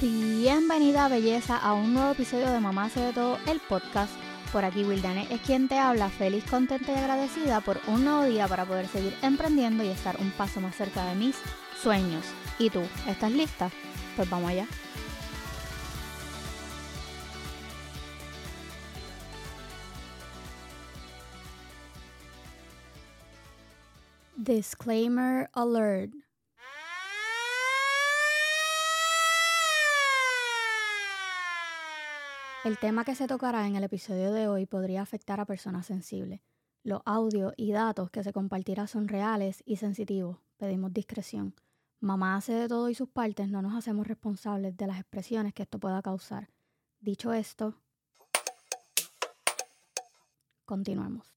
Bienvenida belleza a un nuevo episodio de Mamá hace de todo el podcast. Por aquí Wildane es quien te habla, feliz, contenta y agradecida por un nuevo día para poder seguir emprendiendo y estar un paso más cerca de mis sueños. ¿Y tú? ¿Estás lista? Pues vamos allá. Disclaimer alert. El tema que se tocará en el episodio de hoy podría afectar a personas sensibles. Los audios y datos que se compartirán son reales y sensitivos. Pedimos discreción. Mamá hace de todo y sus partes no nos hacemos responsables de las expresiones que esto pueda causar. Dicho esto, continuemos.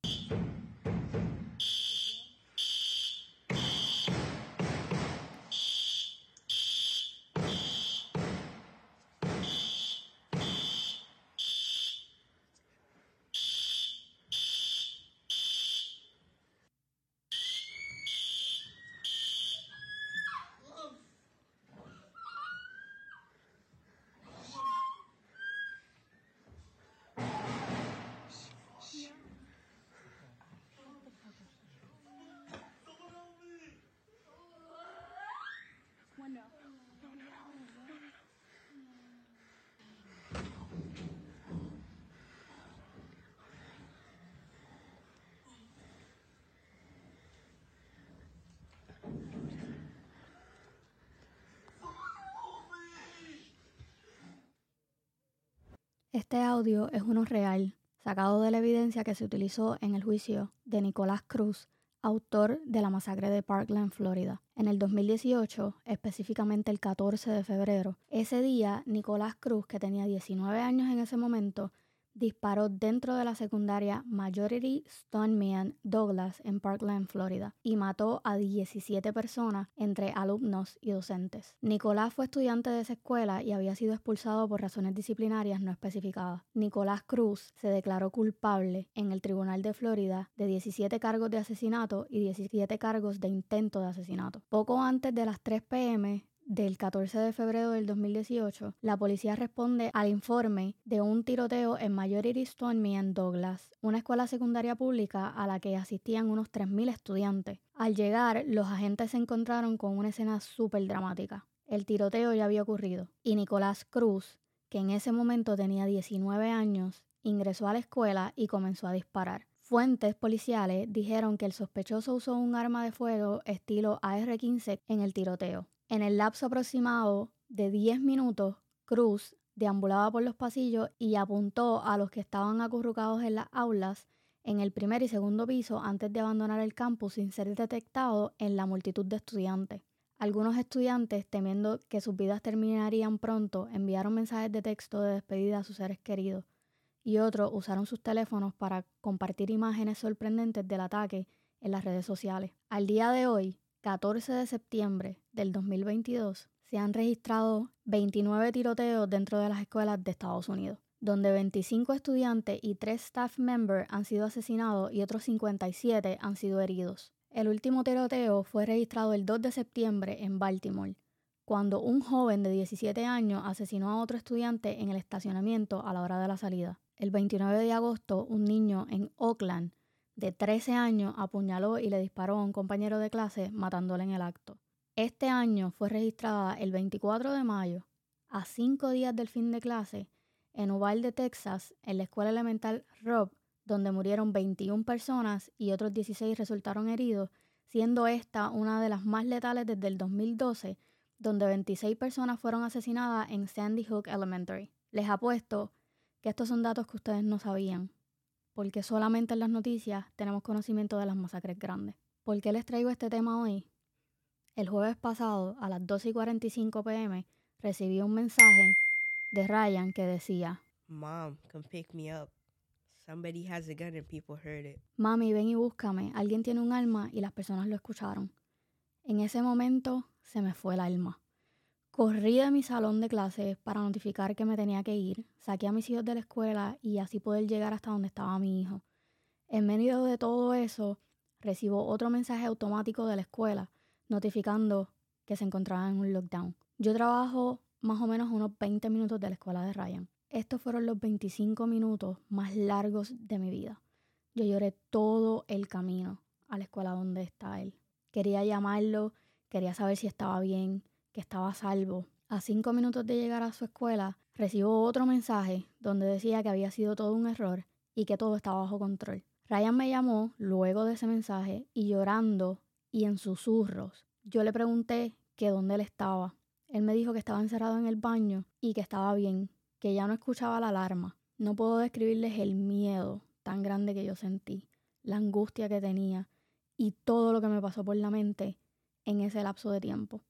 Este audio es uno real, sacado de la evidencia que se utilizó en el juicio de Nicolás Cruz, autor de la masacre de Parkland, Florida. En el 2018, específicamente el 14 de febrero, ese día Nicolás Cruz, que tenía 19 años en ese momento, disparó dentro de la secundaria Majority Stoneman Douglas en Parkland, Florida, y mató a 17 personas entre alumnos y docentes. Nicolás fue estudiante de esa escuela y había sido expulsado por razones disciplinarias no especificadas. Nicolás Cruz se declaró culpable en el Tribunal de Florida de 17 cargos de asesinato y 17 cargos de intento de asesinato. Poco antes de las 3 pm, del 14 de febrero del 2018, la policía responde al informe de un tiroteo en Majority Stone en Douglas, una escuela secundaria pública a la que asistían unos 3.000 estudiantes. Al llegar, los agentes se encontraron con una escena súper dramática. El tiroteo ya había ocurrido y Nicolás Cruz, que en ese momento tenía 19 años, ingresó a la escuela y comenzó a disparar. Fuentes policiales dijeron que el sospechoso usó un arma de fuego estilo AR-15 en el tiroteo. En el lapso aproximado de 10 minutos, Cruz deambulaba por los pasillos y apuntó a los que estaban acurrucados en las aulas en el primer y segundo piso antes de abandonar el campus sin ser detectado en la multitud de estudiantes. Algunos estudiantes, temiendo que sus vidas terminarían pronto, enviaron mensajes de texto de despedida a sus seres queridos, y otros usaron sus teléfonos para compartir imágenes sorprendentes del ataque en las redes sociales. Al día de hoy, 14 de septiembre del 2022 se han registrado 29 tiroteos dentro de las escuelas de Estados Unidos, donde 25 estudiantes y 3 staff members han sido asesinados y otros 57 han sido heridos. El último tiroteo fue registrado el 2 de septiembre en Baltimore, cuando un joven de 17 años asesinó a otro estudiante en el estacionamiento a la hora de la salida. El 29 de agosto, un niño en Oakland de 13 años apuñaló y le disparó a un compañero de clase matándole en el acto. Este año fue registrada el 24 de mayo, a cinco días del fin de clase, en Uvalde, Texas, en la escuela elemental Rob, donde murieron 21 personas y otros 16 resultaron heridos, siendo esta una de las más letales desde el 2012, donde 26 personas fueron asesinadas en Sandy Hook Elementary. Les apuesto que estos son datos que ustedes no sabían porque solamente en las noticias tenemos conocimiento de las masacres grandes. ¿Por qué les traigo este tema hoy? El jueves pasado, a las 2 y 45 pm, recibí un mensaje de Ryan que decía: Mom, come pick me up. Somebody has a gun and people heard it. Mami, ven y búscame. Alguien tiene un arma y las personas lo escucharon. En ese momento se me fue el alma. Corrí de mi salón de clases para notificar que me tenía que ir, saqué a mis hijos de la escuela y así poder llegar hasta donde estaba mi hijo. En medio de todo eso, recibo otro mensaje automático de la escuela notificando que se encontraba en un lockdown. Yo trabajo más o menos unos 20 minutos de la escuela de Ryan. Estos fueron los 25 minutos más largos de mi vida. Yo lloré todo el camino a la escuela donde está él. Quería llamarlo, quería saber si estaba bien, que estaba salvo. A cinco minutos de llegar a su escuela, recibo otro mensaje donde decía que había sido todo un error y que todo estaba bajo control. Ryan me llamó luego de ese mensaje y llorando y en susurros, yo le pregunté que dónde él estaba. Él me dijo que estaba encerrado en el baño y que estaba bien, que ya no escuchaba la alarma. No puedo describirles el miedo tan grande que yo sentí, la angustia que tenía y todo lo que me pasó por la mente en ese lapso de tiempo.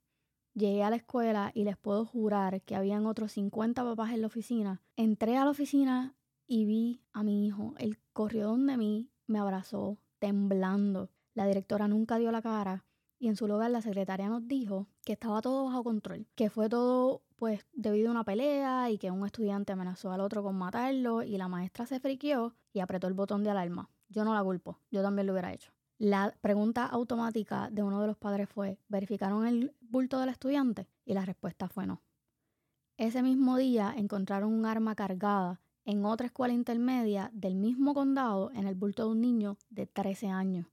Llegué a la escuela y les puedo jurar que habían otros 50 papás en la oficina. Entré a la oficina y vi a mi hijo. Él corrió donde mí, me abrazó, temblando. La directora nunca dio la cara y en su lugar la secretaria nos dijo que estaba todo bajo control, que fue todo pues debido a una pelea y que un estudiante amenazó al otro con matarlo y la maestra se friqueó y apretó el botón de alarma. Yo no la culpo, yo también lo hubiera hecho. La pregunta automática de uno de los padres fue, ¿verificaron el bulto del estudiante? Y la respuesta fue no. Ese mismo día encontraron un arma cargada en otra escuela intermedia del mismo condado en el bulto de un niño de 13 años.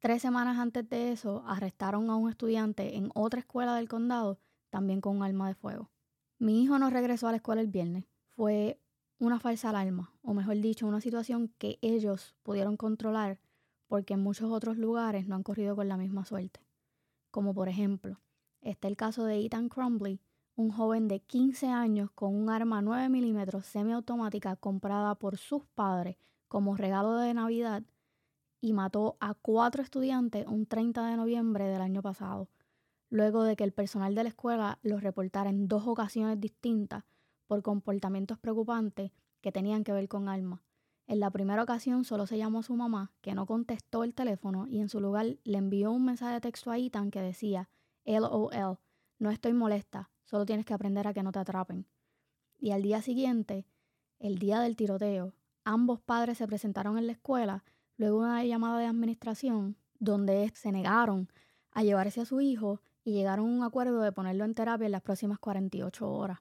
Tres semanas antes de eso, arrestaron a un estudiante en otra escuela del condado, también con un arma de fuego. Mi hijo no regresó a la escuela el viernes. Fue una falsa alarma, o mejor dicho, una situación que ellos pudieron controlar porque en muchos otros lugares no han corrido con la misma suerte. Como por ejemplo, está el caso de Ethan Crumbly, un joven de 15 años con un arma 9 milímetros semiautomática comprada por sus padres como regalo de Navidad y mató a cuatro estudiantes un 30 de noviembre del año pasado, luego de que el personal de la escuela los reportara en dos ocasiones distintas por comportamientos preocupantes que tenían que ver con armas. En la primera ocasión solo se llamó a su mamá, que no contestó el teléfono y en su lugar le envió un mensaje de texto a Ethan que decía, LOL, no estoy molesta, Solo tienes que aprender a que no te atrapen. Y al día siguiente, el día del tiroteo, ambos padres se presentaron en la escuela luego una llamada de administración donde se negaron a llevarse a su hijo y llegaron a un acuerdo de ponerlo en terapia en las próximas 48 horas.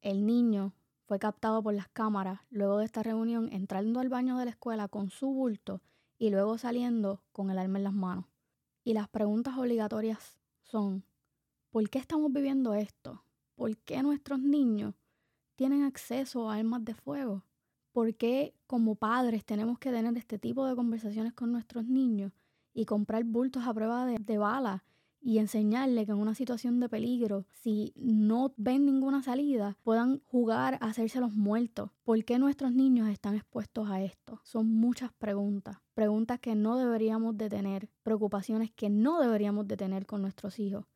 El niño fue captado por las cámaras luego de esta reunión entrando al baño de la escuela con su bulto y luego saliendo con el arma en las manos. Y las preguntas obligatorias son, ¿Por qué estamos viviendo esto? ¿Por qué nuestros niños tienen acceso a armas de fuego? ¿Por qué como padres tenemos que tener este tipo de conversaciones con nuestros niños y comprar bultos a prueba de, bala y enseñarle que en una situación de peligro, si no ven ninguna salida, puedan jugar a hacerse los muertos. ¿Por qué nuestros niños están expuestos a esto? Son muchas preguntas, preguntas que no deberíamos de tener, preocupaciones que no deberíamos de tener con nuestros hijos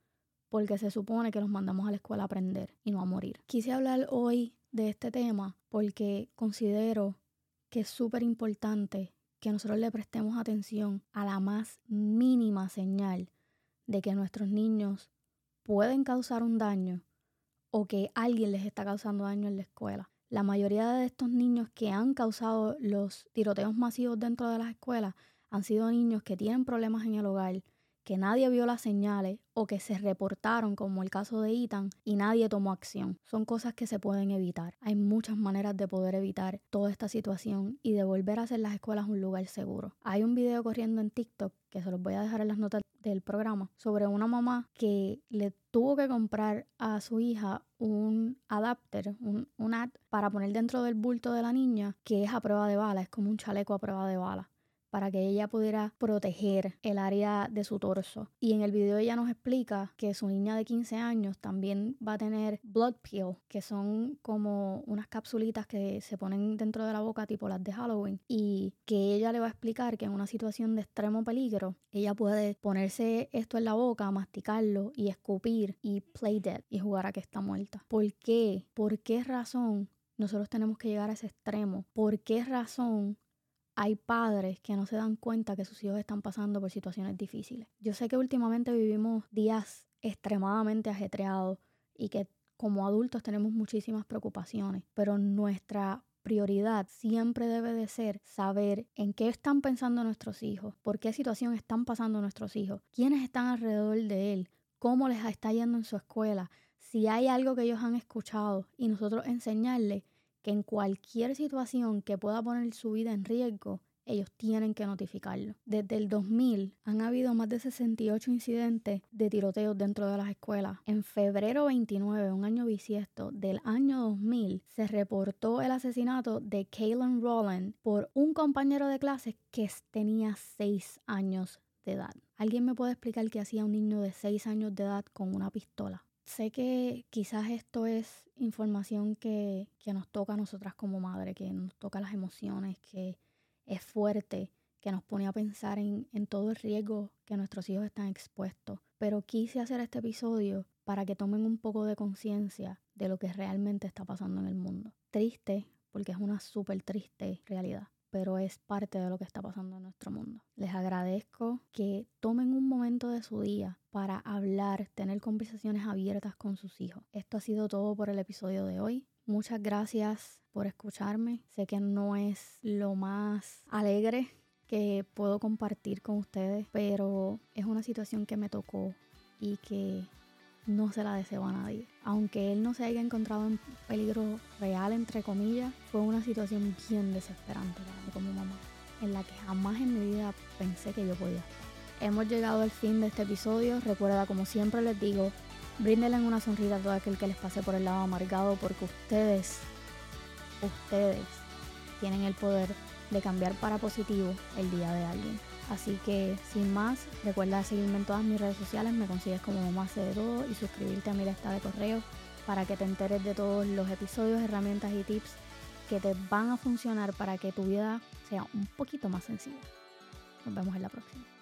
porque se supone que los mandamos a la escuela a aprender y no a morir. Quise hablar hoy de este tema porque considero que es súper importante que nosotros le prestemos atención a la más mínima señal de que nuestros niños pueden causar un daño o que alguien les está causando daño en la escuela. La mayoría de estos niños que han causado los tiroteos masivos dentro de las escuelas han sido niños que tienen problemas en el hogar, que nadie vio las señales o que se reportaron como el caso de Ethan y nadie tomó acción. Son cosas que se pueden evitar. Hay muchas maneras de poder evitar toda esta situación y de volver a hacer las escuelas un lugar seguro. Hay un video corriendo en TikTok que se los voy a dejar en las notas del programa sobre una mamá que le tuvo que comprar a su hija un adapter, un, un ad para poner dentro del bulto de la niña que es a prueba de bala, es como un chaleco a prueba de bala para que ella pudiera proteger el área de su torso. Y en el video ella nos explica que su niña de 15 años también va a tener blood peel, que son como unas capsulitas que se ponen dentro de la boca tipo las de Halloween y que ella le va a explicar que en una situación de extremo peligro ella puede ponerse esto en la boca, masticarlo y escupir y play dead y jugar a que está muerta. ¿Por qué? ¿Por qué razón nosotros tenemos que llegar a ese extremo? ¿Por qué razón hay padres que no se dan cuenta que sus hijos están pasando por situaciones difíciles. Yo sé que últimamente vivimos días extremadamente ajetreados y que como adultos tenemos muchísimas preocupaciones, pero nuestra prioridad siempre debe de ser saber en qué están pensando nuestros hijos, por qué situación están pasando nuestros hijos, quiénes están alrededor de él, cómo les está yendo en su escuela, si hay algo que ellos han escuchado y nosotros enseñarles que en cualquier situación que pueda poner su vida en riesgo, ellos tienen que notificarlo. Desde el 2000 han habido más de 68 incidentes de tiroteos dentro de las escuelas. En febrero 29, un año bisiesto del año 2000, se reportó el asesinato de Kaylin Rowland por un compañero de clase que tenía 6 años de edad. ¿Alguien me puede explicar qué hacía un niño de 6 años de edad con una pistola? Sé que quizás esto es información que, que nos toca a nosotras como madre, que nos toca las emociones, que es fuerte, que nos pone a pensar en, en todo el riesgo que nuestros hijos están expuestos. Pero quise hacer este episodio para que tomen un poco de conciencia de lo que realmente está pasando en el mundo. Triste, porque es una súper triste realidad pero es parte de lo que está pasando en nuestro mundo. Les agradezco que tomen un momento de su día para hablar, tener conversaciones abiertas con sus hijos. Esto ha sido todo por el episodio de hoy. Muchas gracias por escucharme. Sé que no es lo más alegre que puedo compartir con ustedes, pero es una situación que me tocó y que no se la deseo a nadie. Aunque él no se haya encontrado en peligro real, entre comillas, fue una situación bien desesperante para mí como mamá, en la que jamás en mi vida pensé que yo podía Hemos llegado al fin de este episodio. Recuerda, como siempre les digo, Bríndenle una sonrisa a todo aquel que les pase por el lado amargado porque ustedes, ustedes tienen el poder de cambiar para positivo el día de alguien. Así que sin más, recuerda seguirme en todas mis redes sociales, me consigues como mamá de todo y suscribirte a mi lista de correo para que te enteres de todos los episodios, herramientas y tips que te van a funcionar para que tu vida sea un poquito más sencilla. Nos vemos en la próxima.